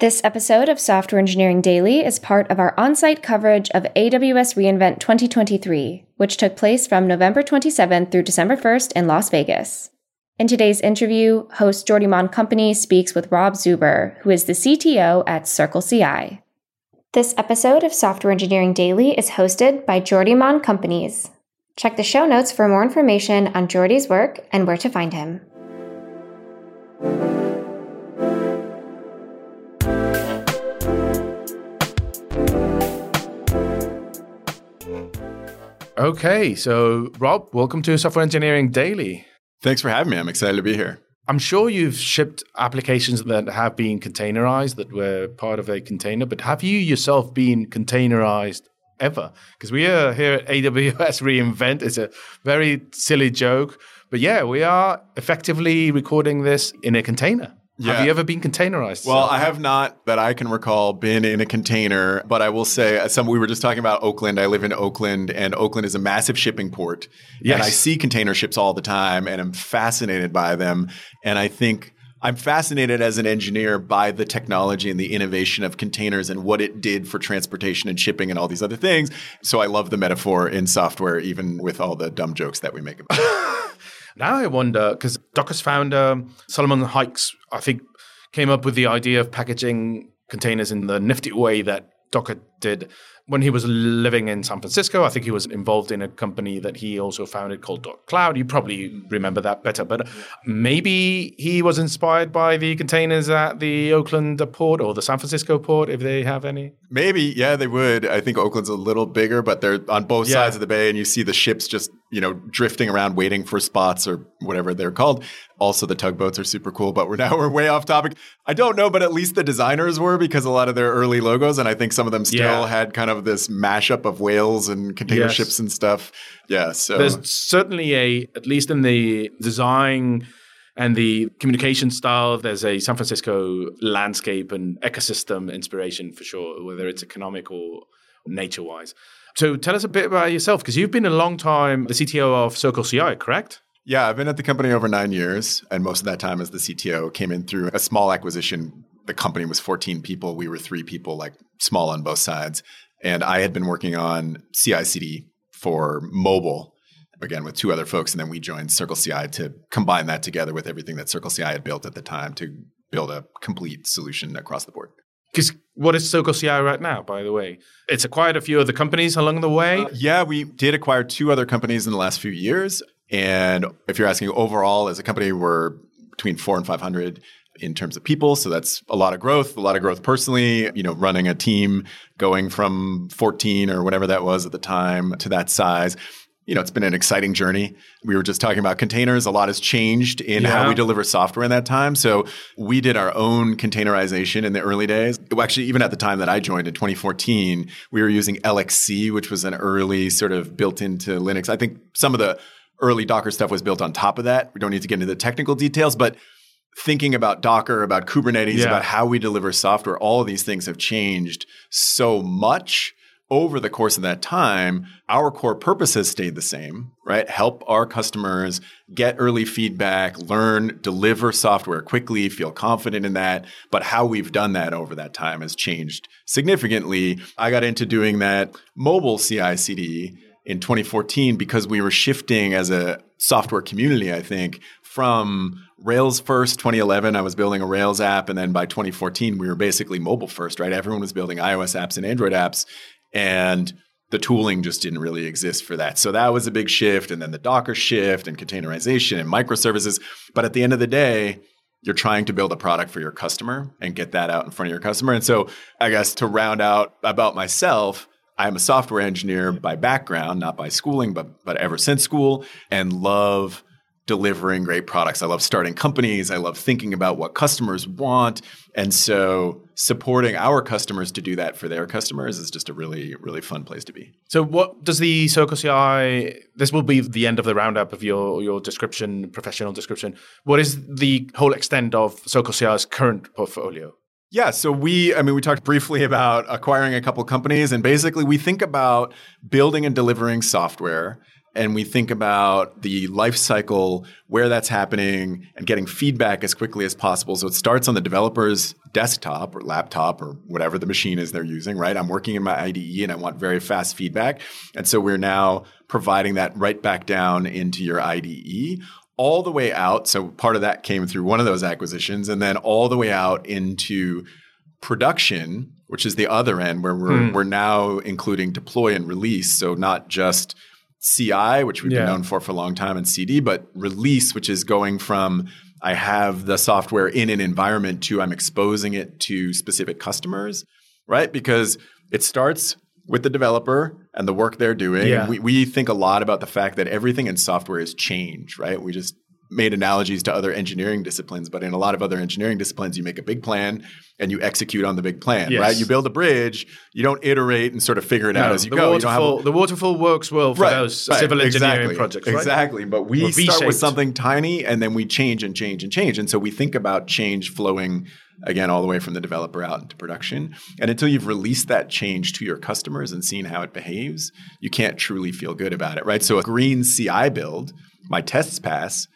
This episode of Software Engineering Daily is part of our on site coverage of AWS reInvent 2023, which took place from November 27th through December 1st in Las Vegas. In today's interview, host Jordi Mon Companys speaks with Rob Zuber, who is the CTO at Circle CI. This episode of Software Engineering Daily is hosted by Jordi Mon Companys. Check the show notes for more information on Jordi's work and where to find him. Okay, so Rob, welcome to Software Engineering Daily. Thanks for having me. I'm excited to be here. I'm sure you've shipped applications that have been containerized that were part of a container, but have you yourself been containerized ever? Because we are here at AWS reInvent. It's a very silly joke, but yeah, we are effectively recording this in a container. Yeah. Have you ever been containerized? Well, I have not that I can recall been in a container, but I will say uh, some we were just talking about Oakland. I live in Oakland and Oakland is a massive shipping port. Yes. And I see container ships all the time and I'm fascinated by them. And I think I'm fascinated as an engineer by the technology and the innovation of containers and what it did for transportation and shipping and all these other things. So I love the metaphor in software, even with all the dumb jokes that we make about it. Now I wonder because Docker's founder Solomon Hykes, I think, came up with the idea of packaging containers in the nifty way that Docker did when he was living in San Francisco. I think he was involved in a company that he also founded called Dot Cloud. You probably remember that better, but maybe he was inspired by the containers at the Oakland port or the San Francisco port, if they have any. Maybe, yeah, they would. I think Oakland's a little bigger, but they're on both yeah. sides of the bay, and you see the ships just you know drifting around, waiting for spots or whatever they're called. Also, the tugboats are super cool, but we're now we're way off topic. I don't know, but at least the designers were because a lot of their early logos, and I think some of them still yeah. had kind of this mashup of whales and container yes. ships and stuff. Yeah, so there's certainly a at least in the design and the communication style, there's a San Francisco landscape and ecosystem inspiration for sure, whether it's economic or nature wise. So tell us a bit about yourself, because you've been a long time the CTO of Circle CI, correct? Yeah, I've been at the company over nine years, and most of that time as the CTO came in through a small acquisition. The company was 14 people. We were three people, like small on both sides. And I had been working on CI CD for mobile again with two other folks, and then we joined Circle CI to combine that together with everything that Circle CI had built at the time to build a complete solution across the board. Because what is Circle CI right now, by the way? It's acquired a few other companies along the way. Uh, yeah, we did acquire two other companies in the last few years. And if you're asking overall, as a company, we're between four and 500 in terms of people. So that's a lot of growth, a lot of growth personally, you know, running a team going from 14 or whatever that was at the time to that size you know, it's been an exciting journey. We were just talking about containers. A lot has changed in yeah. how we deliver software in that time. So we did our own containerization in the early days. Actually, even at the time that I joined in 2014, we were using LXC, which was an early sort of built into Linux. I think some of the early Docker stuff was built on top of that. We don't need to get into the technical details, but thinking about Docker, about Kubernetes, yeah. about how we deliver software, all of these things have changed so much over the course of that time, our core purpose has stayed the same, right? Help our customers get early feedback, learn, deliver software quickly, feel confident in that. But how we've done that over that time has changed significantly. I got into doing that mobile CI CD in 2014 because we were shifting as a software community, I think, from Rails first 2011 I was building a Rails app and then by 2014 we were basically mobile first right everyone was building iOS apps and Android apps and the tooling just didn't really exist for that. So that was a big shift. And then the Docker shift and containerization and microservices. But at the end of the day, you're trying to build a product for your customer and get that out in front of your customer. And so I guess to round out about myself, I'm a software engineer by background, not by schooling, but but ever since school, and love delivering great products. I love starting companies. I love thinking about what customers want. And so supporting our customers to do that for their customers is just a really, really fun place to be. So what does the Circle CI, this will be the end of the roundup of your, your description, professional description. What is the whole extent of Circle CI's current portfolio? Yeah, so we, I mean, we talked briefly about acquiring a couple companies, and basically we think about building and delivering software and we think about the life cycle, where that's happening, and getting feedback as quickly as possible. So it starts on the developer's desktop or laptop or whatever the machine is they're using, right? I'm working in my IDE and I want very fast feedback. And so we're now providing that right back down into your IDE all the way out. So part of that came through one of those acquisitions, and then all the way out into production, which is the other end where we're, hmm. we're now including deploy and release. So not just CI, which we've yeah. been known for for a long time, and CD, but release, which is going from I have the software in an environment to I'm exposing it to specific customers, right? Because it starts with the developer and the work they're doing. Yeah. We, we think a lot about the fact that everything in software is change, right? We just made analogies to other engineering disciplines, but in a lot of other engineering disciplines, you make a big plan and you execute on the big plan, yes. right? You build a bridge, you don't iterate and sort of figure it no, out as you go. Waterfall, you a, the waterfall works well for right, those right, civil engineering exactly, projects, right? Exactly. But we start with something tiny and then we change and change and change. And so we think about change flowing again all the way from the developer out into production. And until you've released that change to your customers and seen how it behaves, you can't truly feel good about it, right? So a green CI build, my tests pass,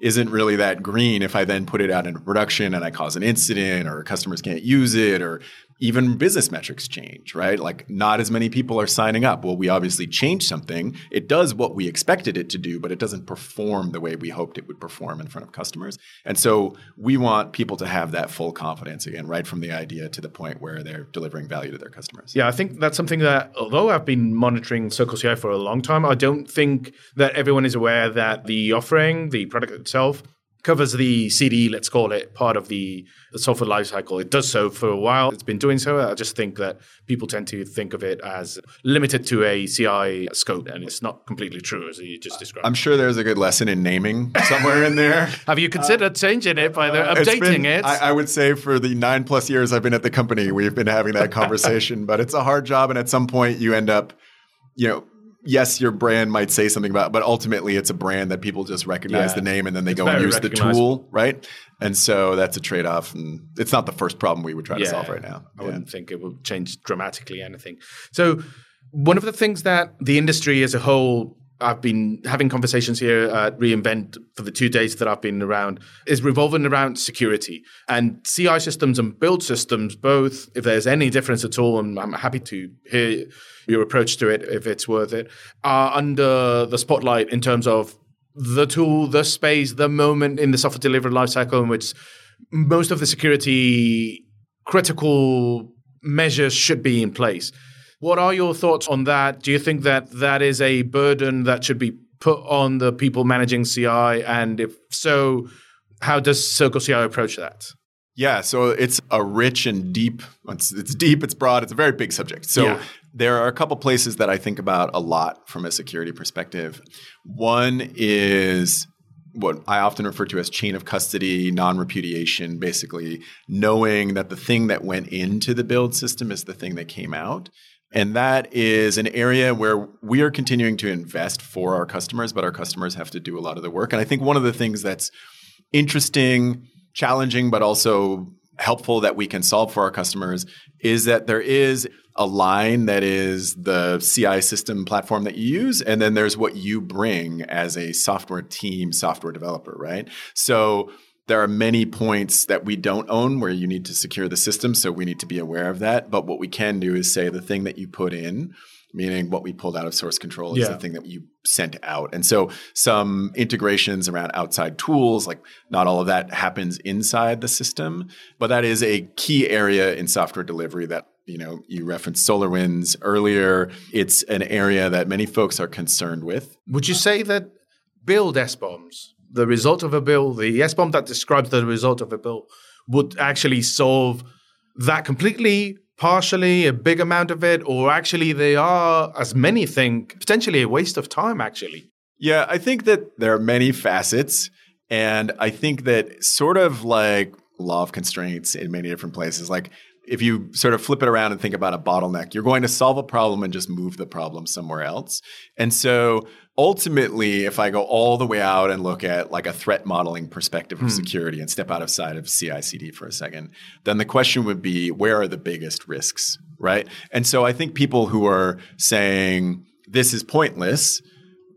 isn't really that green if I then put it out into production and I cause an incident or customers can't use it or even business metrics change, right? Like not as many people are signing up. Well, we obviously changed something. It does what we expected it to do, but it doesn't perform the way we hoped it would perform in front of customers. And so we want people to have that full confidence again, right from the idea to the point where they're delivering value to their customers. Yeah, I think that's something that although I've been monitoring Circle CI for a long time, I don't think that everyone is aware that the offering, the product itself, covers the CD, let's call it, part of the, the software lifecycle. It does so for a while. It's been doing so. I just think that people tend to think of it as limited to a CI scope, and it's not completely true as you just described. I'm sure there's a good lesson in naming somewhere in there. Have you considered uh, changing it by the, uh, updating been, it? I, I would say for the nine plus years I've been at the company, we've been having that conversation, but it's a hard job, and at some point you end up, you know, yes, your brand might say something about, but ultimately it's a brand that people just recognize yeah. the name and then they it's go and use the tool, right? And so that's a trade off, and it's not the first problem we would try yeah. to solve right now. I yeah. wouldn't think it would change dramatically anything. So one of the things that the industry as a whole I've been having conversations here at reInvent for the two days that I've been around is revolving around security and CI systems and build systems, both, if there's any difference at all, and I'm happy to hear your approach to it if it's worth it, are under the spotlight in terms of the tool, the space, the moment in the software delivery lifecycle in which most of the security critical measures should be in place. What are your thoughts on that? Do you think that that is a burden that should be put on the people managing CI? And if so, how does Circle CI approach that? Yeah, so it's a rich and deep. It's, it's deep. It's broad. It's a very big subject. So yeah. there are a couple places that I think about a lot from a security perspective. One is what I often refer to as chain of custody, non repudiation, basically knowing that the thing that went into the build system is the thing that came out. And that is an area where we are continuing to invest for our customers, but our customers have to do a lot of the work. And I think one of the things that's interesting, challenging, but also helpful that we can solve for our customers is that there is a line that is the CI system platform that you use, and then there's what you bring as a software team, software developer, right? So there are many points that we don't own where you need to secure the system, so we need to be aware of that. But what we can do is say the thing that you put in, meaning what we pulled out of source control, is yeah. the thing that you sent out. And so some integrations around outside tools, like not all of that happens inside the system, but that is a key area in software delivery that you know you referenced SolarWinds earlier. It's an area that many folks are concerned with. Would you say that build SBOMs the result of a bill, the SBOM that describes the result of a bill, would actually solve that completely, partially, a big amount of it, or actually they are, as many think, potentially a waste of time, actually. Yeah, I think that there are many facets. And I think that sort of like law of constraints in many different places, like if you sort of flip it around and think about a bottleneck, you're going to solve a problem and just move the problem somewhere else. And so ultimately, if I go all the way out and look at like a threat modeling perspective of hmm. security and step out of side of CI/CD for a second, then the question would be, where are the biggest risks, right? And so I think people who are saying this is pointless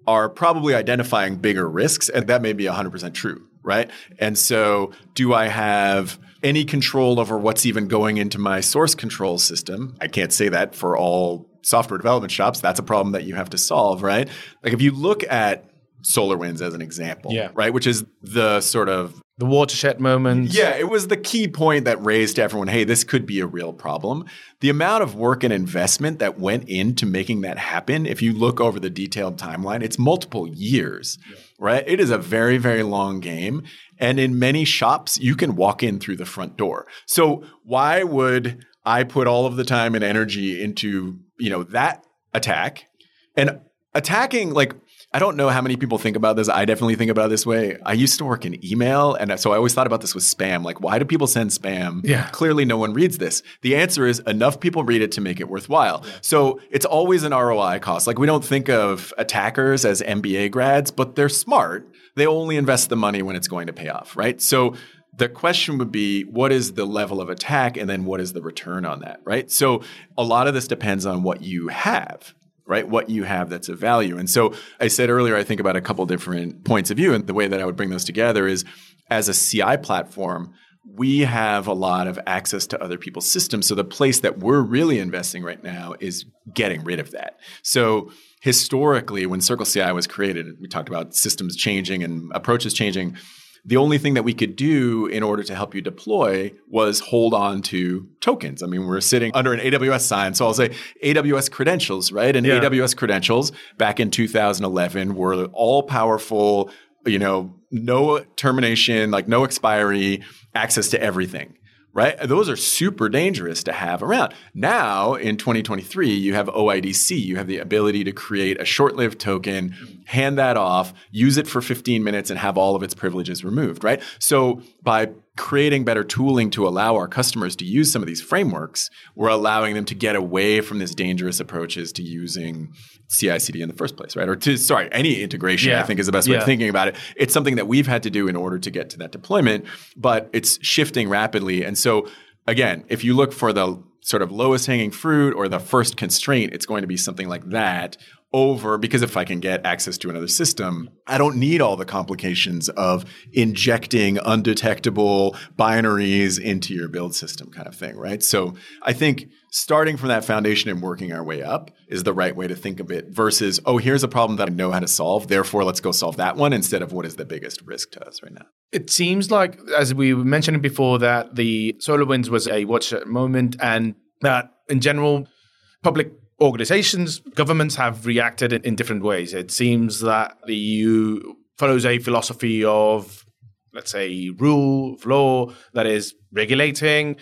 are probably identifying bigger risks, and that may be 100% true, right? And so, do I have any control over what's even going into my source control system? I can't say that for all software development shops. That's a problem that you have to solve, right? Like, if you look at SolarWinds as an example, Yeah. right, which is the sort of The watershed moment. yeah, it was the key point that raised everyone, hey, this could be a real problem. The amount of work and investment that went into making that happen, if you look over the detailed timeline, it's multiple years, right? It is a very, very long game. And in many shops, you can walk in through the front door. So why would I put all of the time and energy into, you know, that attack and attacking like I don't know how many people think about this. I definitely think about it this way. I used to work in email, and so I always thought about this with spam. Like, why do people send spam? Yeah. Clearly, no one reads this. The answer is enough people read it to make it worthwhile. So it's always an ROI cost. Like, we don't think of attackers as MBA grads, but they're smart. They only invest the money when it's going to pay off, right? So the question would be what is the level of attack and then what is the return on that, right? So a lot of this depends on what you have right? What you have that's of value. And so I said earlier, I think about a couple different points of view. And the way that I would bring those together is as a CI platform, we have a lot of access to other people's systems. So the place that we're really investing right now is getting rid of that. So historically, when Circle CI was created, we talked about systems changing and approaches changing. The only thing that we could do in order to help you deploy was hold on to tokens. I mean, we're sitting under an AWS sign. So I'll say AWS credentials, right? And Yeah. AWS credentials back in 2011 were all powerful, you know, no termination, like no expiry, access to everything. Right? Those are super dangerous to have around. Now, in 2023, you have OIDC. You have the ability to create a short lived token, hand that off, use it for 15 minutes, and have all of its privileges removed. Right? So, by creating better tooling to allow our customers to use some of these frameworks, we're allowing them to get away from this dangerous approaches to using CI/CD in the first place, right? Or to sorry, any integration. I think is the best way of thinking about it. It's something that we've had to do in order to get to that deployment, but it's shifting rapidly. And so, again, if you look for the sort of lowest hanging fruit or the first constraint, it's going to be something like that over because if I can get access to another system, I don't need all the complications of injecting undetectable binaries into your build system kind of thing, right? So I think starting from that foundation and working our way up is the right way to think of it versus, oh, here's a problem that I know how to solve. Therefore, let's go solve that one instead of what is the biggest risk to us right now. It seems like, as we mentioned before, that the SolarWinds was a watershed moment, and that in general, public organizations, governments have reacted in, different ways. It seems that the EU follows a philosophy of, let's say, rule of law that is regulating.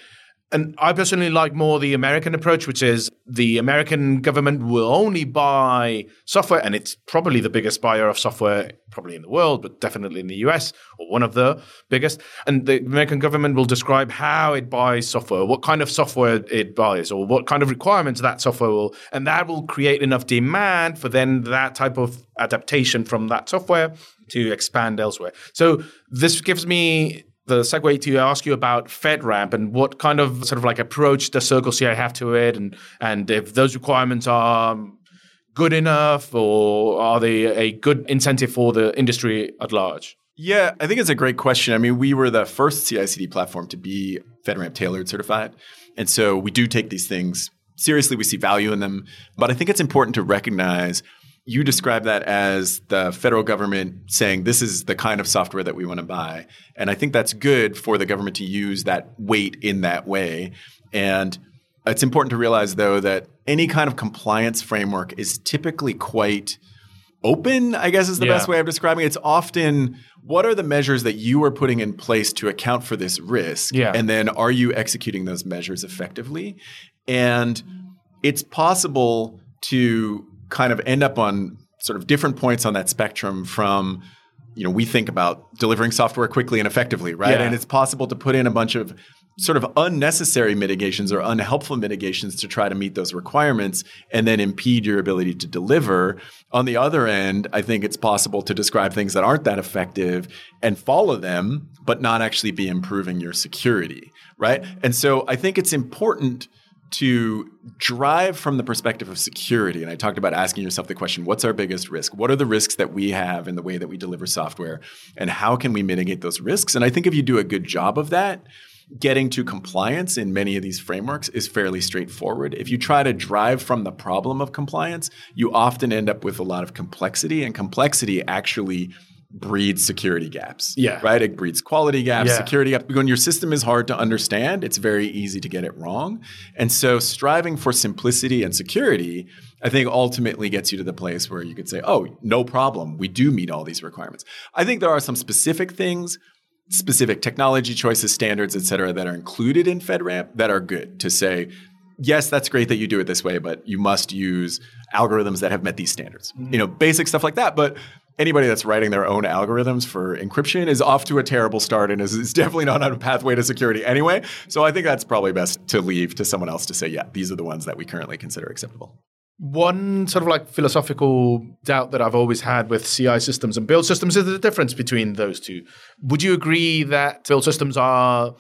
And I personally like more the American approach, which is the American government will only buy software, and it's probably the biggest buyer of software, probably in the world, but definitely in the US, or one of the biggest. And the American government will describe how it buys software, what kind of software it buys, or what kind of requirements that software will, and that will create enough demand for then that type of adaptation from that software to expand elsewhere. So this gives me the segue to ask you about FedRAMP and what kind of sort of like approach does Circle CI have to it, and and if those requirements are good enough or are they a good incentive for the industry at large? Yeah, I think it's a great question. I mean, we were the first CI/CD platform to be FedRAMP tailored certified, and so we do take these things seriously. We see value in them, but I think it's important to recognize. You describe that as the federal government saying this is the kind of software that we want to buy, and I think that's good for the government to use that weight in that way. And it's important to realize, though, that any kind of compliance framework is typically quite open, I guess is the Yeah. best way of describing it. It's often what are the measures that you are putting in place to account for this risk? Yeah. And then are you executing those measures effectively? And it's possible to kind of end up on sort of different points on that spectrum from you know we think about delivering software quickly and effectively right? Yeah. and it's possible to put in a bunch of sort of unnecessary mitigations or unhelpful mitigations to try to meet those requirements and then impede your ability to deliver. On the other end i think it's possible to describe things that aren't that effective and follow them but not actually be improving your security right? And so i think it's important to drive from the perspective of security. And I talked about asking yourself the question what's our biggest risk? What are the risks that we have in the way that we deliver software? And how can we mitigate those risks? And I think if you do a good job of that, getting to compliance in many of these frameworks is fairly straightforward. If you try to drive from the problem of compliance, you often end up with a lot of complexity, and complexity actually breeds security gaps. Yeah. Right? It breeds quality gaps, Yeah. security gaps. When your system is hard to understand, it's very easy to get it wrong. And so striving for simplicity and security, I think ultimately gets you to the place where you could say, oh, no problem. We do meet all these requirements. I think there are some specific things, specific technology choices, standards, et cetera, that are included in FedRAMP that are good to say, yes, that's great that you do it this way, but you must use algorithms that have met these standards. Mm-hmm. You know, basic stuff like that. But anybody that's writing their own algorithms for encryption is off to a terrible start and is, is definitely not on a pathway to security anyway. So I think that's probably best to leave to someone else to say, yeah, these are the ones that we currently consider acceptable. One sort of like philosophical doubt that I've always had with CI systems and build systems is the difference between those two. Would you agree that build systems are,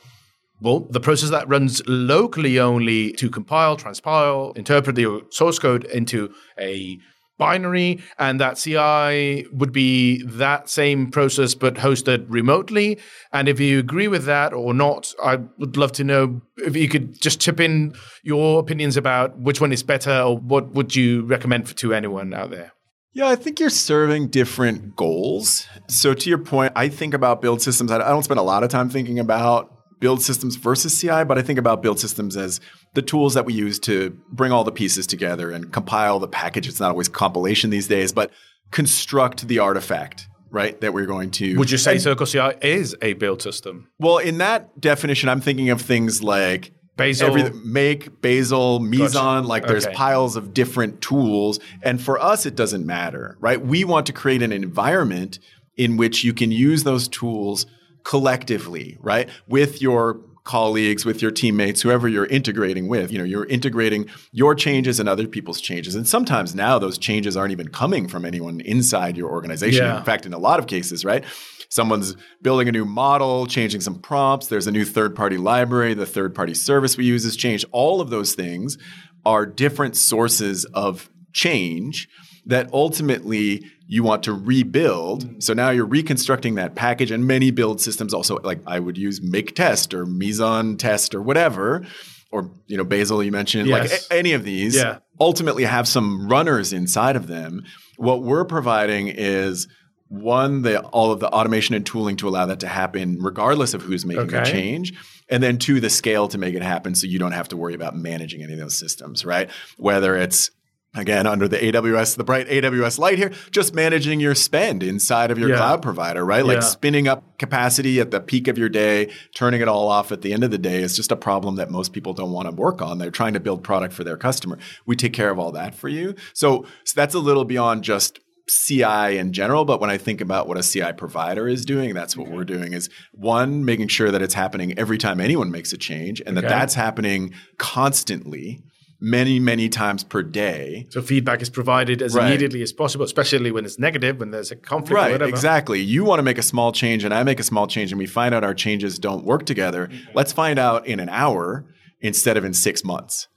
well, the process that runs locally only to compile, transpile, interpret the source code into a binary, and that CI would be that same process but hosted remotely? And if you agree with that or not, I would love to know if you could just chip in your opinions about which one is better or what would you recommend for, to anyone out there? Yeah, I think you're serving different goals. So to your point, I think about build systems. I don't spend a lot of time thinking about build systems versus CI, but I think about build systems as the tools that we use to bring all the pieces together and compile the package. It's not always compilation these days, but construct the artifact, right? That we're going to. Would you say Circle CI is a build system? Well, in that definition, I'm thinking of things like every, make, Bazel, Meson, like there's Okay. piles of different tools. And for us, it doesn't matter, right? We want to create an environment in which you can use those tools collectively, right? With your colleagues, with your teammates, whoever you're integrating with. You know, you're integrating your changes and other people's changes. And sometimes now those changes aren't even coming from anyone inside your organization. Yeah. In fact, in a lot of cases, right? Someone's building a new model, changing some prompts. There's a new third party library. The third party service we use has changed. All of those things are different sources of change that ultimately you want to rebuild. Mm-hmm. So now you're reconstructing that package, and many build systems also like I would use make test or Meson test or whatever, or you know Bazel you mentioned, like a- any of these Yeah. ultimately have some runners inside of them. What we're providing is one, the all of the automation and tooling to allow that to happen regardless of who's making the change. And then two, the scale to make it happen so you don't have to worry about managing any of those systems, right? Whether it's Again, under the AWS, the bright AWS light here, just managing your spend inside of your Yeah. cloud provider, right? Like Yeah. spinning up capacity at the peak of your day, turning it all off at the end of the day is just a problem that most people don't want to work on. They're trying to build product for their customer. We take care of all that for you. So, so that's a little beyond just CI in general, but when I think about what a CI provider is doing, that's what we're doing is one, making sure that it's happening every time anyone makes a change and that that's happening constantly, many, many times per day. So feedback is provided as Right. immediately as possible, especially when it's negative, when there's a conflict or Right, whatever. exactly. You want to make a small change, and I make a small change, and we find out our changes don't work together. Let's find out in an hour instead of in six months,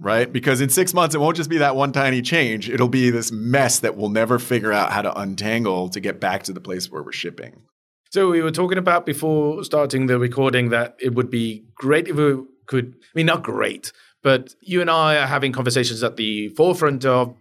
right? Because in six months, it won't just be that one tiny change. It'll be this mess that we'll never figure out how to untangle to get back to the place where we're shipping. So we were talking about before starting the recording that it would be great if we could. I mean, not great, but you and I are having conversations at the forefront of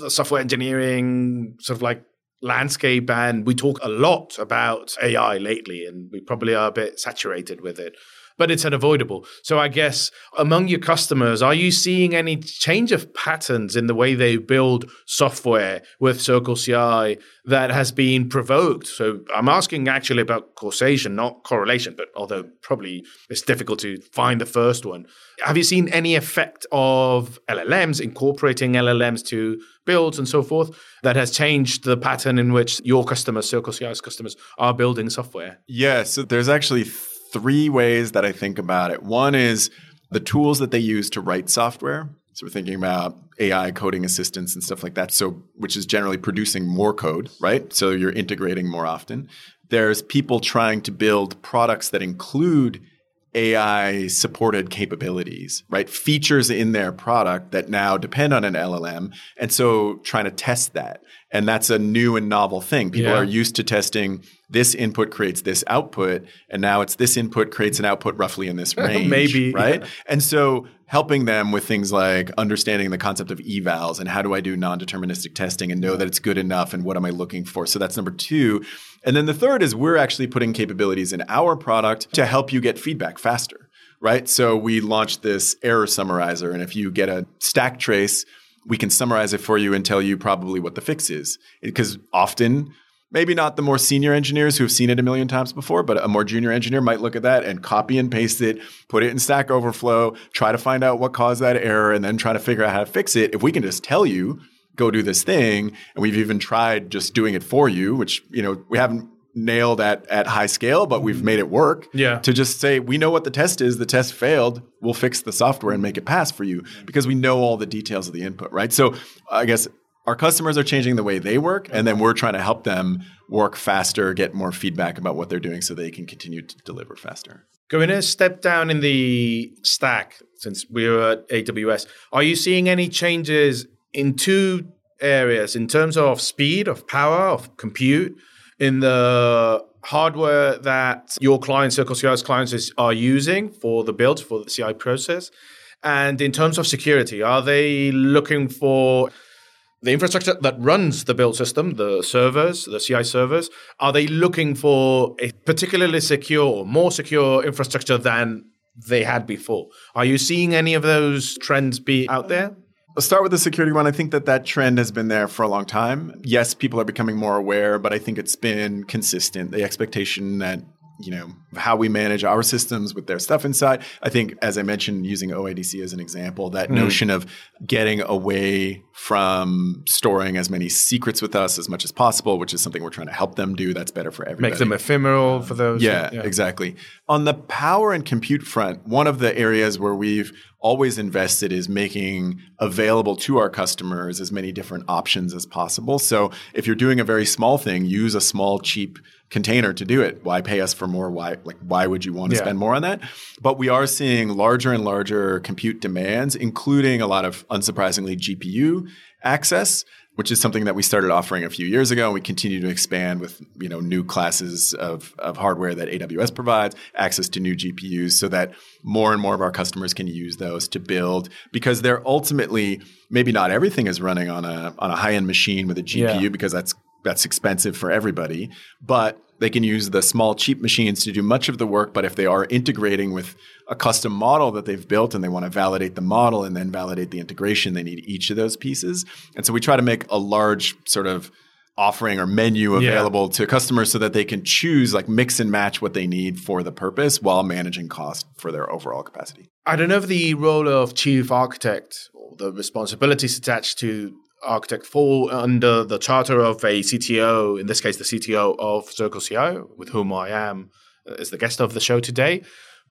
the software engineering sort of like landscape, and we talk a lot about AI lately, and we probably are a bit saturated with it. But it's unavoidable. So I guess among your customers, are you seeing any change of patterns in the way they build software with Circle CI that has been provoked? So I'm asking actually about causation, not correlation, but although probably it's difficult to find the first one. Have you seen any effect of LLMs incorporating LLMs to builds and so forth that has changed the pattern in which your customers, Circle CI's customers, are building software? Yeah, so there's actually three ways that I think about it. One is the tools that they use to write software. So we're thinking about AI coding assistance and stuff like that. So which is generally producing more code, right? So you're integrating more often. There's people trying to build products that include AI supported capabilities, right? Features in their product that now depend on an LLM. And so trying to test that. And that's a new and novel thing. People Yeah. are used to testing this input creates this output. And now it's this input creates an output roughly in this range. Maybe, Right. yeah. And so helping them with things like understanding the concept of evals and how do I do non-deterministic testing and know that it's good enough and what am I looking for. So that's number two. And then the third is we're actually putting capabilities in our product to help you get feedback faster. Right. So we launched this error summarizer. And if you get a stack trace, we can summarize it for you and tell you probably what the fix is. Because often maybe not the more senior engineers who have seen it a million times before, but a more junior engineer might look at that and copy and paste it, put it in Stack Overflow, try to find out what caused that error, and then try to figure out how to fix it. If we can just tell you, go do this thing, and we've even tried just doing it for you, which you know we haven't nailed at at high scale, but we've made it work. Yeah. To just say we know what the test is, the test failed, we'll fix the software and make it pass for you because we know all the details of the input, right? So I guess our customers are changing the way they work, and then we're trying to help them work faster, get more feedback about what they're doing so they can continue to deliver faster. Going a step down in the stack, since we're at AWS, are you seeing any changes in two areas in terms of speed, of power, of compute, in the hardware that your clients, Circle CI's clients, is, are using for the build, for the CI process? And in terms of security, are they looking for the infrastructure that runs the build system, the servers, the CI servers, are they looking for a particularly secure, more secure infrastructure than they had before? Are you seeing any of those trends be out there? Start with the security one. I think that that trend has been there for a long time. Yes, people are becoming more aware, but I think it's been consistent. The expectation that you know how we manage our systems with their stuff inside. I think, as I mentioned, using OIDC as an example, that hmm. notion of getting away from storing as many secrets with us as much as possible, which is something we're trying to help them do. That's better for everybody. Make them ephemeral for those. Yeah, exactly. On the power and compute front, one of the areas where we've always invested is making available to our customers as many different options as possible. So if you're doing a very small thing, use a small, cheap container to do it. Why pay us for more? Why like why would you want to Yeah. spend more on that? But we are seeing larger and larger compute demands, including a lot of unsurprisingly GPU access which is something that we started offering a few years ago and we continue to expand with you know new classes of, of hardware that aws provides access to new gpus so that more and more of our customers can use those to build because they're ultimately maybe not everything is running on a on a high-end machine with a gpu Yeah. because that's that's expensive for everybody but they can use the small cheap machines to do much of the work but if they are integrating with a custom model that they've built and they want to validate the model and then validate the integration they need each of those pieces and so we try to make a large sort of offering or menu Yeah. available to customers so that they can choose like mix and match what they need for the purpose while managing cost for their overall capacity I don't know if the role of chief architect or the responsibilities attached to architect fall under the charter of a CTO, in this case, the CTO of Circle CI, with whom I am uh, as the guest of the show today.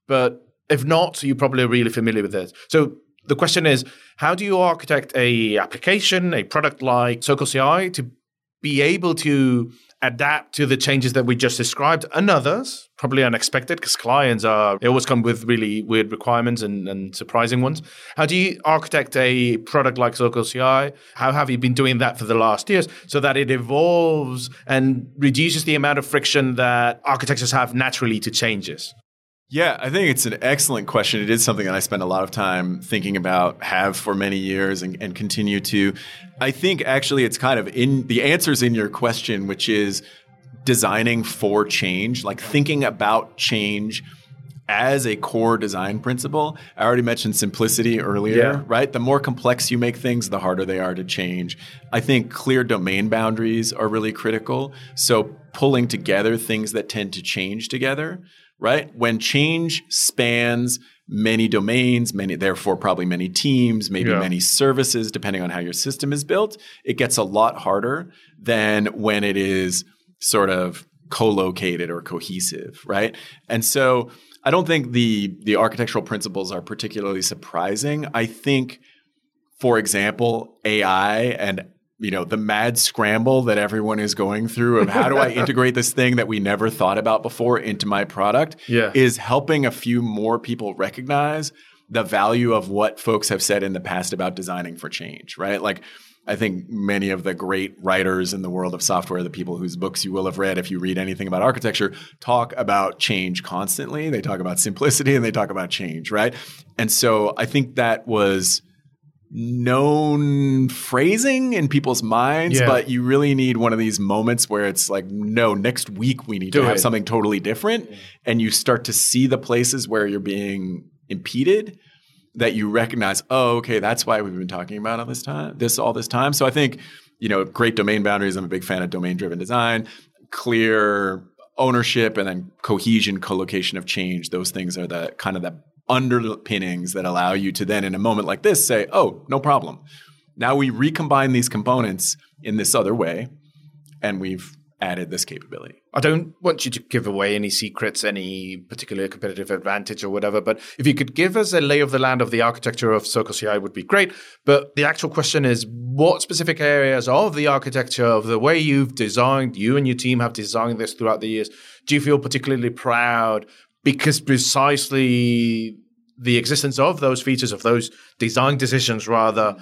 But if not, you're probably really familiar with this. So the question is, how do you architect a application, a product like Circle CI to be able to adapt to the changes that we just described and others, probably unexpected because clients are, they always come with really weird requirements and, and surprising ones. How do you architect a product like Circle CI? How have you been doing that for the last years so that it evolves and reduces the amount of friction that architectures have naturally to changes? Yeah, I think it's an excellent question. It is something that I spend a lot of time thinking about, have for many years, and, and continue to. I think actually it's kind of in the answers in your question, which is designing for change, like thinking about change as a core design principle. I already mentioned simplicity earlier, Yeah. right? The more complex you make things, the harder they are to change. I think clear domain boundaries are really critical. So pulling together things that tend to change together, right? When change spans many domains, many therefore probably many teams, maybe Yeah. many services depending on how your system is built, it gets a lot harder than when it is sort of co-located or cohesive, right? And so I don't think the the architectural principles are particularly surprising. I think, for example, AI and you know the mad scramble that everyone is going through of how do I integrate this thing that we never thought about before into my product Yeah. is helping a few more people recognize the value of what folks have said in the past about designing for change, right? Like I think many of the great writers in the world of software, the people whose books you will have read if you read anything about architecture, talk about change constantly. They talk about simplicity and they talk about change, right? And so I think that was known phrasing in people's minds, Yeah. but you really need one of these moments where it's like, no, next week we need Do to have something totally different. And you start to see the places where you're being impeded that you recognize, oh, okay, that's why we've been talking about all this time, this all this time. So I think, you know, great domain boundaries. I'm a big fan of domain driven design, clear ownership, and then cohesion, co-location of change. Those things are the kind of the underpinnings that allow you to then, in a moment like this, say, oh, no problem. Now we recombine these components in this other way, and we've added this capability. I don't want you to give away any secrets, any particular competitive advantage or whatever, but if you could give us a lay of the land of the architecture of Circle CI would be great. But the actual question is what specific areas of the architecture, of the way you've designed, you and your team have designed this throughout the years, do you feel particularly proud because precisely the existence of those features, of those design decisions rather,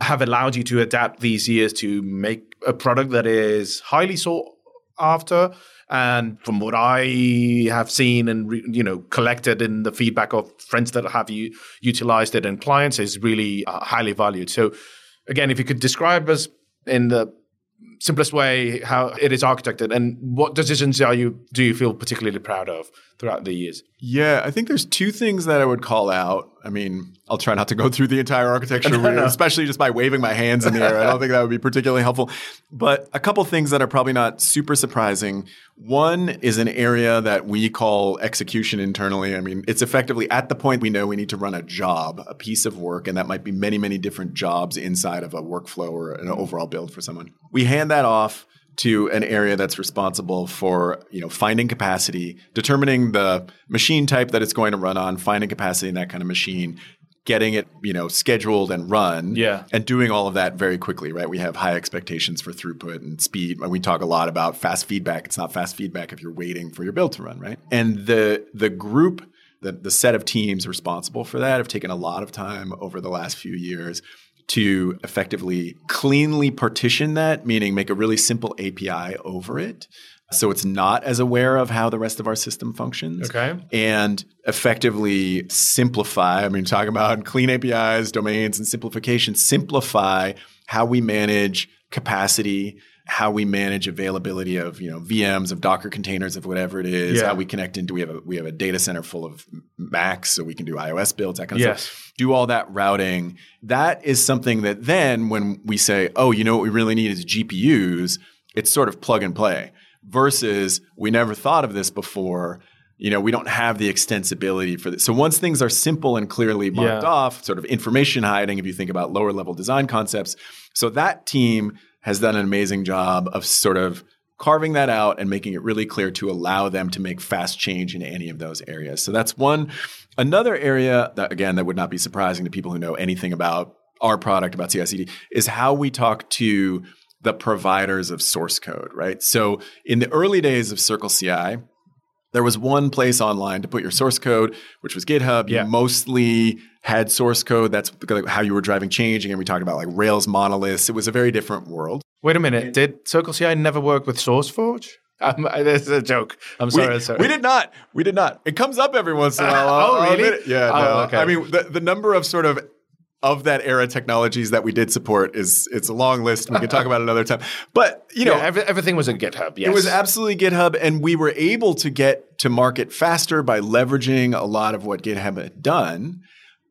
have allowed you to adapt these years to make a product that is highly sought after. And from what i have seen and you know collected in the feedback of friends that have u- utilized it and clients is really uh, highly valued. So again if you could describe us in the simplest way how it is architected and what decisions are you do you feel particularly proud of throughout the years Yeah, I think there's two things that I would call out. I mean, I'll try not to go through the entire architecture, especially just by waving my hands in the air. I don't think that would be particularly helpful. But a couple things that are probably not super surprising. One is an area that we call execution internally. I mean, it's effectively at the point we know we need to run a job, a piece of work, and that might be many, many different jobs inside of a workflow or an overall build for someone. We hand that off to an area that's responsible for you know finding capacity, determining the machine type that it's going to run on, finding capacity in that kind of machine, getting it you know scheduled and run, Yeah. and doing all of that very quickly. Right, we have high expectations for throughput and speed. And we talk a lot about fast feedback. It's not fast feedback if you're waiting for your build to run, right? And the the group. The, the set of teams responsible for that have taken a lot of time over the last few years to effectively cleanly partition that, meaning make a really simple API over it. So it's not as aware of how the rest of our system functions. Okay. And effectively simplify, I mean, talking about clean APIs, domains, and simplification, simplify how we manage capacity, how we manage availability of, you know, VMs, of Docker containers, of whatever it is, Yeah. how we connect into, we have a, we have a data center full of Macs, so we can do iOS builds, that kind of Yes. stuff do all that routing. That is something that then when we say, oh, you know what we really need is GPUs, it's sort of plug and play versus we never thought of this before. You know, we don't have the extensibility for this. So once things are simple and clearly marked Yeah. off, sort of information hiding, if you think about lower level design concepts. So that team has done an amazing job of sort of carving that out and making it really clear to allow them to make fast change in any of those areas. So that's one. Another area that, again, that would not be surprising to people who know anything about our product, about CI/CD, is how we talk to the providers of source code, right? So in the early days of Circle CI, there was one place online to put your source code, which was GitHub. Yeah. You mostly had source code. That's how you were driving change. Again, we talked about like Rails monoliths. It was a very different world. Wait a minute did circle ci never work with sourceforge um, that's a joke i'm sorry we, sorry we did not. We did not. It comes up every once in a while. Oh, really? Yeah. Oh, no. okay. I mean, the, the number of sort of of that era technologies that we did support is it's a long list. We can talk about it another time. But you know, yeah, every, everything was in github yes It was absolutely GitHub, and we were able to get to market faster by leveraging a lot of what GitHub had done.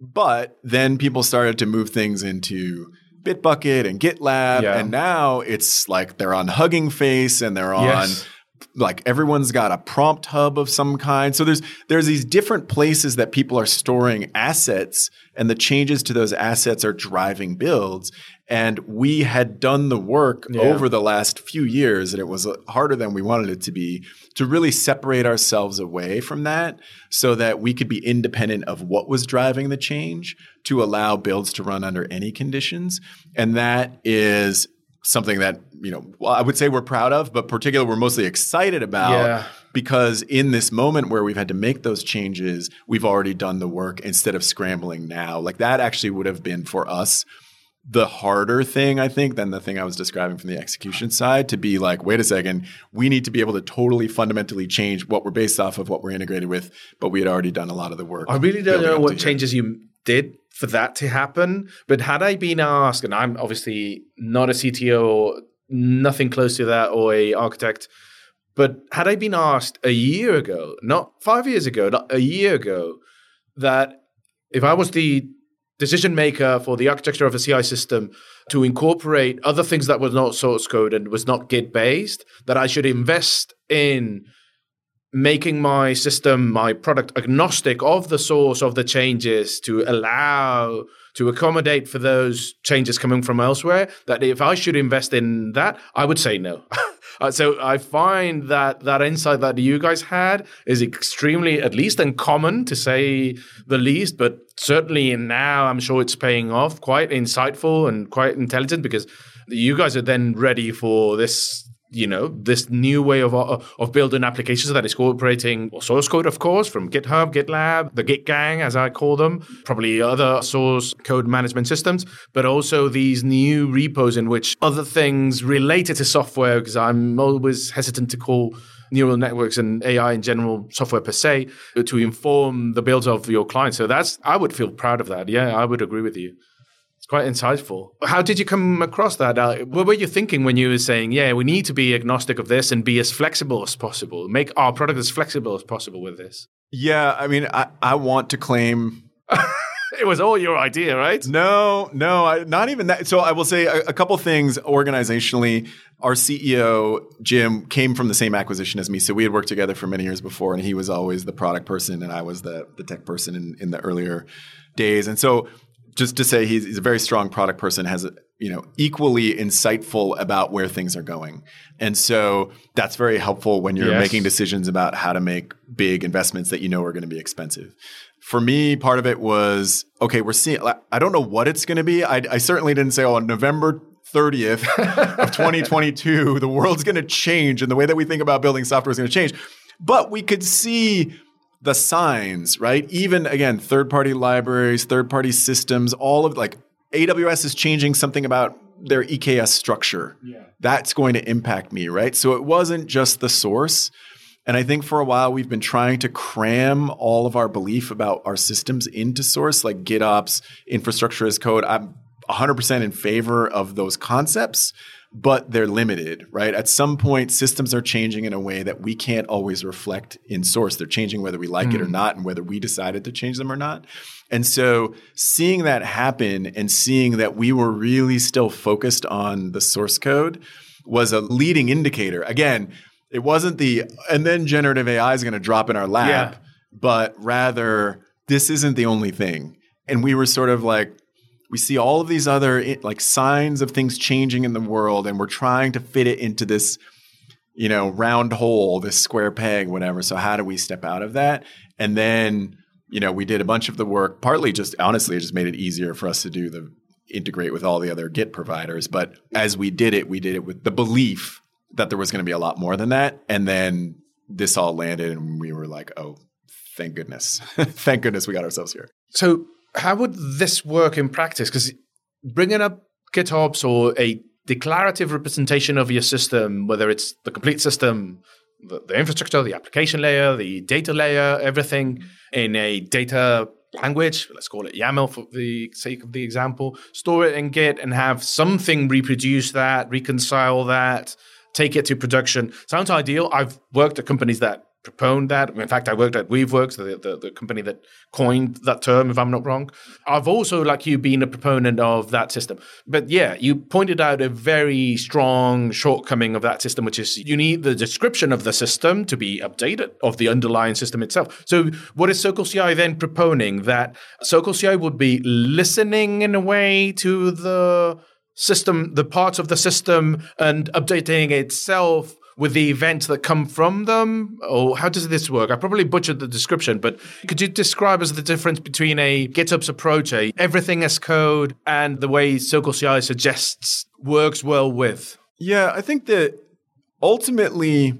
But then people started to move things into Bitbucket and GitLab, Yeah. and now it's like they're on Hugging Face and they're on Yes. like everyone's got a prompt hub of some kind. So there's there's these different places that people are storing assets and the changes to those assets are driving builds. And we had done the work Yeah. over the last few years, and it was uh, harder than we wanted it to be to really separate ourselves away from that so that we could be independent of what was driving the change to allow builds to run under any conditions. And that is something that you know well, I would say we're proud of, but particularly we're mostly excited about Yeah. because in this moment where we've had to make those changes, we've already done the work instead of scrambling now. Like that actually would have been for us the harder thing, I think, than the thing I was describing from the execution side to be like, wait a second, we need to be able to totally fundamentally change what we're based off of, what we're integrated with, but we had already done a lot of the work. I really don't know what to here. changes you did for that to happen. But had I been asked, and I'm obviously not a CTO or nothing close to that or a architect, but had I been asked a year ago, not five years ago, not a year ago, that if I was the decision maker for the architecture of a CI system to incorporate other things that was not source code and was not Git based, that I should invest in making my system, my product agnostic of the source of the changes to allow to accommodate for those changes coming from elsewhere. That if I should invest in that, I would say no. Uh, so I find that that insight that you guys had is extremely, at least uncommon to say the least, but certainly now I'm sure it's paying off. Quite insightful and quite intelligent because you guys are then ready for this you know this new way of uh, of building applications that is incorporating source code of course from github gitlab the git gang as i call them probably other source code management systems but also these new repos in which other things related to software because i'm always hesitant to call neural networks and ai in general software per se to inform the builds of your clients so that's i would feel proud of that. Yeah i would agree with you quite insightful. How did you come across that? Uh, what were you thinking when you were saying, "Yeah, we need to be agnostic of this and be as flexible as possible, make our product as flexible as possible with this"? Yeah, I mean, I, I want to claim it was all your idea, right? No, no, I, not even that. So I will say a, a couple things organizationally. Our CEO Jim came from the same acquisition as me, so we had worked together for many years before, and he was always the product person, and I was the the tech person in, in the earlier days. And so, just to say, he's, he's a very strong product person, has you know equally insightful about where things are going, and so that's very helpful when you're Yes. making decisions about how to make big investments that you know are going to be expensive for me, part of it was okay. We're seeing. I don't know what it's going to be. I, I certainly didn't say, "Oh, on November 30th of 2022, the world's going to change, and the way that we think about building software is going to change." But we could see the signs, right? Even again, third-party libraries, third-party systems, all of like AWS is changing something about their EKS structure. Yeah. That's going to impact me, right? So it wasn't just the source. And I think for a while we've been trying to cram all of our belief about our systems into source, like GitOps, infrastructure as code. I'm 100% in favor of those concepts, but they're limited, right? At some point, systems are changing in a way that we can't always reflect in source. They're changing whether we like it or hmm. not, and whether we decided to change them or not. And so seeing that happen and seeing that we were really still focused on the source code was a leading indicator. Again, it wasn't the and then generative AI is going to drop in our lap, Yeah. but rather this isn't the only thing. And we were sort of like we see all of these other eh, like signs of things changing in the world and we're trying to fit it into this you know round hole, this square peg, whatever. So how do we step out of that? And then you know we did a bunch of the work. Partly just honestly, it just made it easier for us to do the integrate with all the other Git providers. But as we did it, we did it with the belief that there was going to be a lot more than that. And then this all landed, and we were like, oh, thank goodness. thank goodness we got ourselves here. So, how would this work in practice? Because bringing up GitOps or a declarative representation of your system, whether it's the complete system, the, the infrastructure, the application layer, the data layer, everything in a data language, let's call it YAML for the sake of the example, store it in Git and have something reproduce that, reconcile that, take it to production. Sounds ideal. I've worked at companies that proponed that. In fact, I worked at Weaveworks, the, the, the company that coined that term, if I'm not wrong. I've also, like you, been a proponent of that system. But yeah, you pointed out a very strong shortcoming of that system, which is you need the description of the system to be updated of the underlying system itself. So what is Circle CI then proponing? That Circle CI would be listening in a way to the system, the parts of the system, and updating itself with the events that come from them? Or how does this work? I probably butchered the description, but could you describe as the difference between a GitOps approach, a everything as code, and the way CircleCI suggests works well with? Yeah, I think that ultimately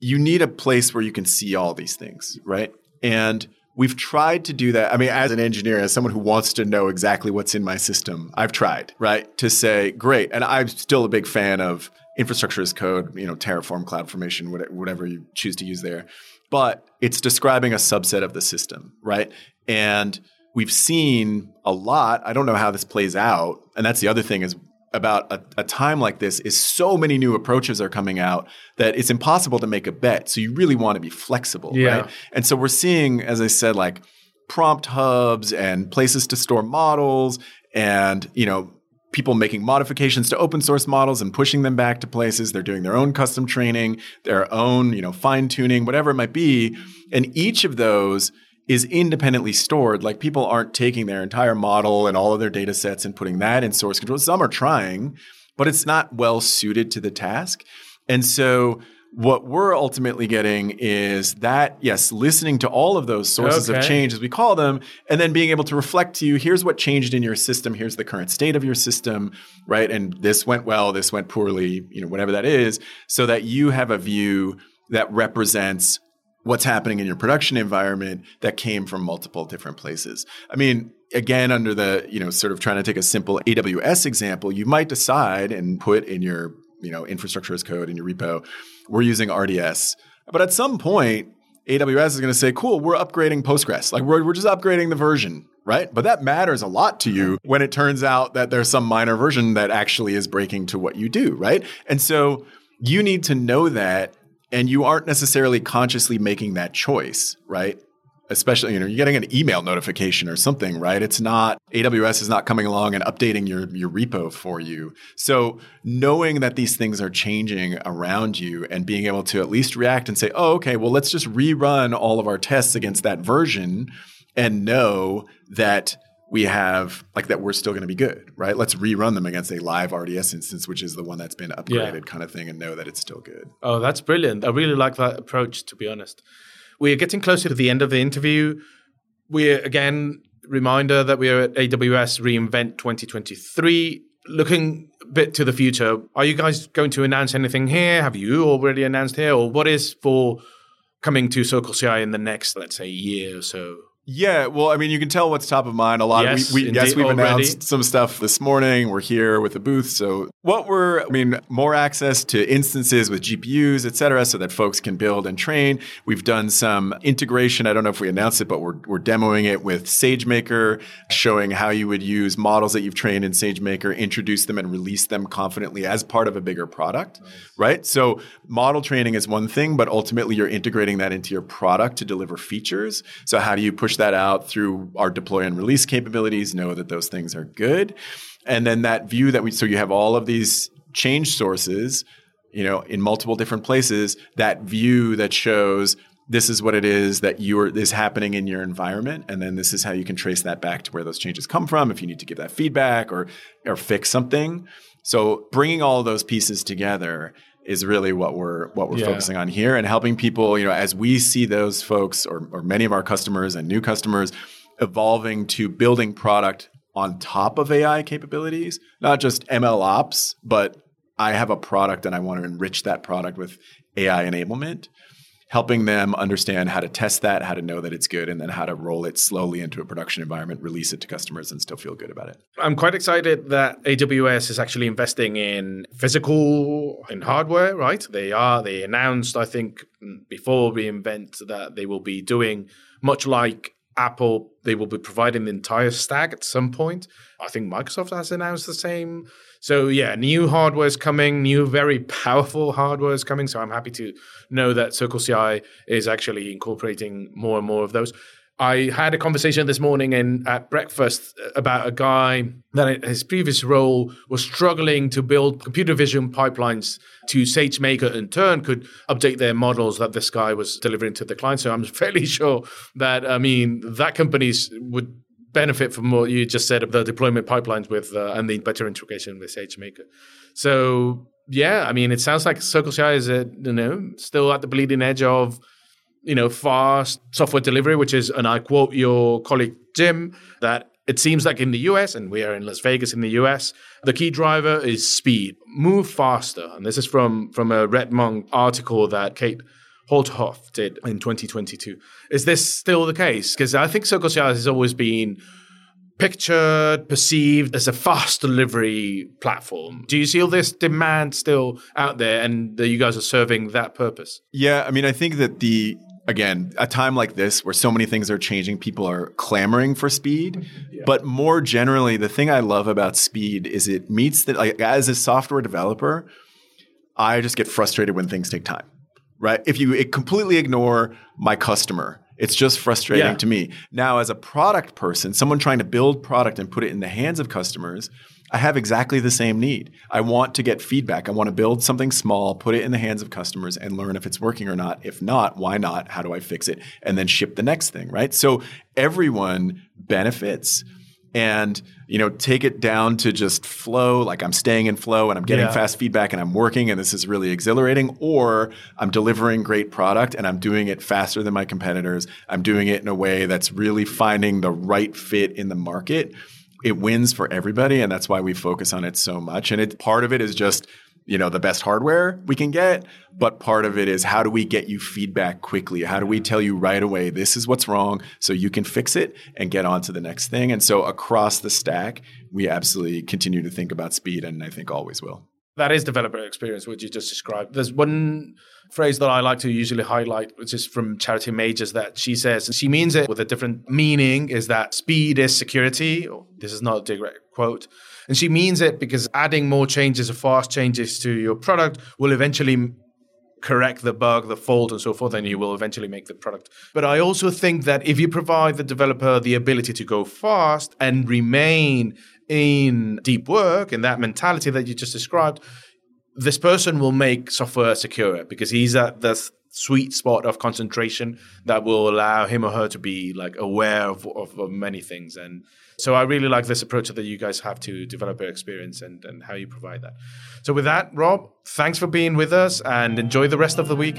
you need a place where you can see all these things, right? And we've tried to do that. I mean, as an engineer, as someone who wants to know exactly what's in my system, I've tried, right? To say, great. And I'm still a big fan of infrastructure as code, you know, Terraform, CloudFormation, whatever you choose to use there. But it's describing a subset of the system, right? And we've seen a lot. I don't know how this plays out. And that's the other thing is about a, a, time like this is so many new approaches are coming out that it's impossible to make a bet. So you really want to be flexible, yeah. right? And so we're seeing, as I said, like prompt hubs and places to store models and, you know, people making modifications to open source models and pushing them back to places. They're doing their own custom training, their own, you know, fine tuning, whatever it might be. And each of those is independently stored. Like people aren't taking their entire model and all of their data sets and putting that in source control. Some are trying, but it's not well suited to the task. And so what we're ultimately getting is that, yes, listening to all of those sources okay. of change, as we call them, and then being able to reflect to you here's what changed in your system, here's the current state of your system, right? And this went well, this went poorly, you know, whatever that is, so that you have a view that represents what's happening in your production environment that came from multiple different places. I mean, again, under the, you know, sort of trying to take a simple AWS example, you might decide and put in your, you know, infrastructure as code in your repo, we're using RDS. But at some point, AWS is going to say, cool, we're upgrading Postgres. Like we're, we're just upgrading the version, right? But that matters a lot to you when it turns out that there's some minor version that actually is breaking to what you do, right? And so you need to know that and you aren't necessarily consciously making that choice, right? Especially, you know, you're getting an email notification or something, right? It's not AWS is not coming along and updating your your repo for you. So knowing that these things are changing around you and being able to at least react and say, "Oh, okay, well, let's just rerun all of our tests against that version," and know that we have like that we're still going to be good, right? Let's rerun them against a live RDS instance, which is the one that's been upgraded yeah. kind of thing, and know that it's still good. Oh, that's brilliant. I really like that approach, to be honest. We're getting closer to the end of the interview. We're again, reminder that we are at AWS reInvent 2023. Looking a bit to the future, are you guys going to announce anything here? Have you already announced here? Or what is for coming to CircleCI in the next, let's say, year or so? Yeah, well, I mean, you can tell what's top of mind. A lot. Yes, we, we yes, we've already. announced some stuff this morning. We're here with the booth. So, what we're, I mean, more access to instances with GPUs, et cetera, so that folks can build and train. We've done some integration. I don't know if we announced it, but we're we're demoing it with SageMaker, showing how you would use models that you've trained in SageMaker, introduce them and release them confidently as part of a bigger product, nice. right? So, model training is one thing, but ultimately you're integrating that into your product to deliver features. So, how do you push that out through our deploy and release capabilities, know that those things are good. And then that view that we, so you have all of these change sources, you know, in multiple different places, that view that shows this is what it is that you are is happening in your environment and then this is how you can trace that back to where those changes come from if you need to give that feedback or or fix something so bringing all those pieces together is really what we're what we're yeah. focusing on here and helping people you know as we see those folks or, or many of our customers and new customers evolving to building product on top of AI capabilities not just ML ops but I have a product and I want to enrich that product with AI enablement helping them understand how to test that, how to know that it's good, and then how to roll it slowly into a production environment, release it to customers, and still feel good about it. I'm quite excited that AWS is actually investing in physical in hardware, right? They are, they announced, I think, before reInvent that they will be doing much like Apple, they will be providing the entire stack at some point. I think Microsoft has announced the same. So yeah, new hardware is coming, new very powerful hardware is coming. So I'm happy to know that CircleCI is actually incorporating more and more of those. I had a conversation this morning in at breakfast about a guy that in his previous role was struggling to build computer vision pipelines to SageMaker in turn could update their models that this guy was delivering to the client. So I'm fairly sure that I mean that companies would benefit from what you just said of the deployment pipelines with uh, and the better integration with SageMaker. So yeah, I mean, it sounds like Circle CI is a, you know still at the bleeding edge of you know fast software delivery, which is, and I quote your colleague Jim that it seems like in the US, and we are in Las Vegas in the US, the key driver is speed. Move faster. And this is from, from a RedMonk article that Kate Holterhoff did in 2022. Is this still the case? Because I think Circle CI has always been pictured, perceived as a fast delivery platform. Do you see all this demand still out there and that you guys are serving that purpose? Yeah, I mean, I think that the again, a time like this where so many things are changing, people are clamoring for speed. Yeah. But more generally, the thing I love about speed is it meets that like as a software developer, I just get frustrated when things take time. Right? If you completely ignore my customer, it's just frustrating yeah. to me. Now, as a product person, someone trying to build product and put it in the hands of customers, I have exactly the same need. I want to get feedback. I want to build something small, put it in the hands of customers, and learn if it's working or not. If not, why not? How do I fix it? And then ship the next thing, right? So everyone benefits and you know take it down to just flow like i'm staying in flow and i'm getting yeah. fast feedback and i'm working and this is really exhilarating or i'm delivering great product and i'm doing it faster than my competitors. I'm doing it in a way that's really finding the right fit in the market. It wins for everybody and that's why we focus on it so much. And it part of it is just you know the best hardware we can get but part of it is how do we get you feedback quickly how do we tell you right away this is what's wrong so you can fix it and get on to the next thing and so across the stack we absolutely continue to think about speed and i think always will that is developer experience, which you just described. There's one phrase that I like to usually highlight, which is from Charity Majors, that she says, and she means it with a different meaning, is that speed is security. This is not a direct quote. And she means it because adding more changes or fast changes to your product will eventually correct the bug, the fault, and so forth, and you will eventually make the product. But I also think that if you provide the developer the ability to go fast and remain in deep work and that mentality that you just described, this person will make software secure because he's at the sweet spot of concentration that will allow him or her to be like aware of, of, of many things and so I really like this approach that you guys have to developer experience and, and how you provide that. So with that, Rob, thanks for being with us and enjoy the rest of the week.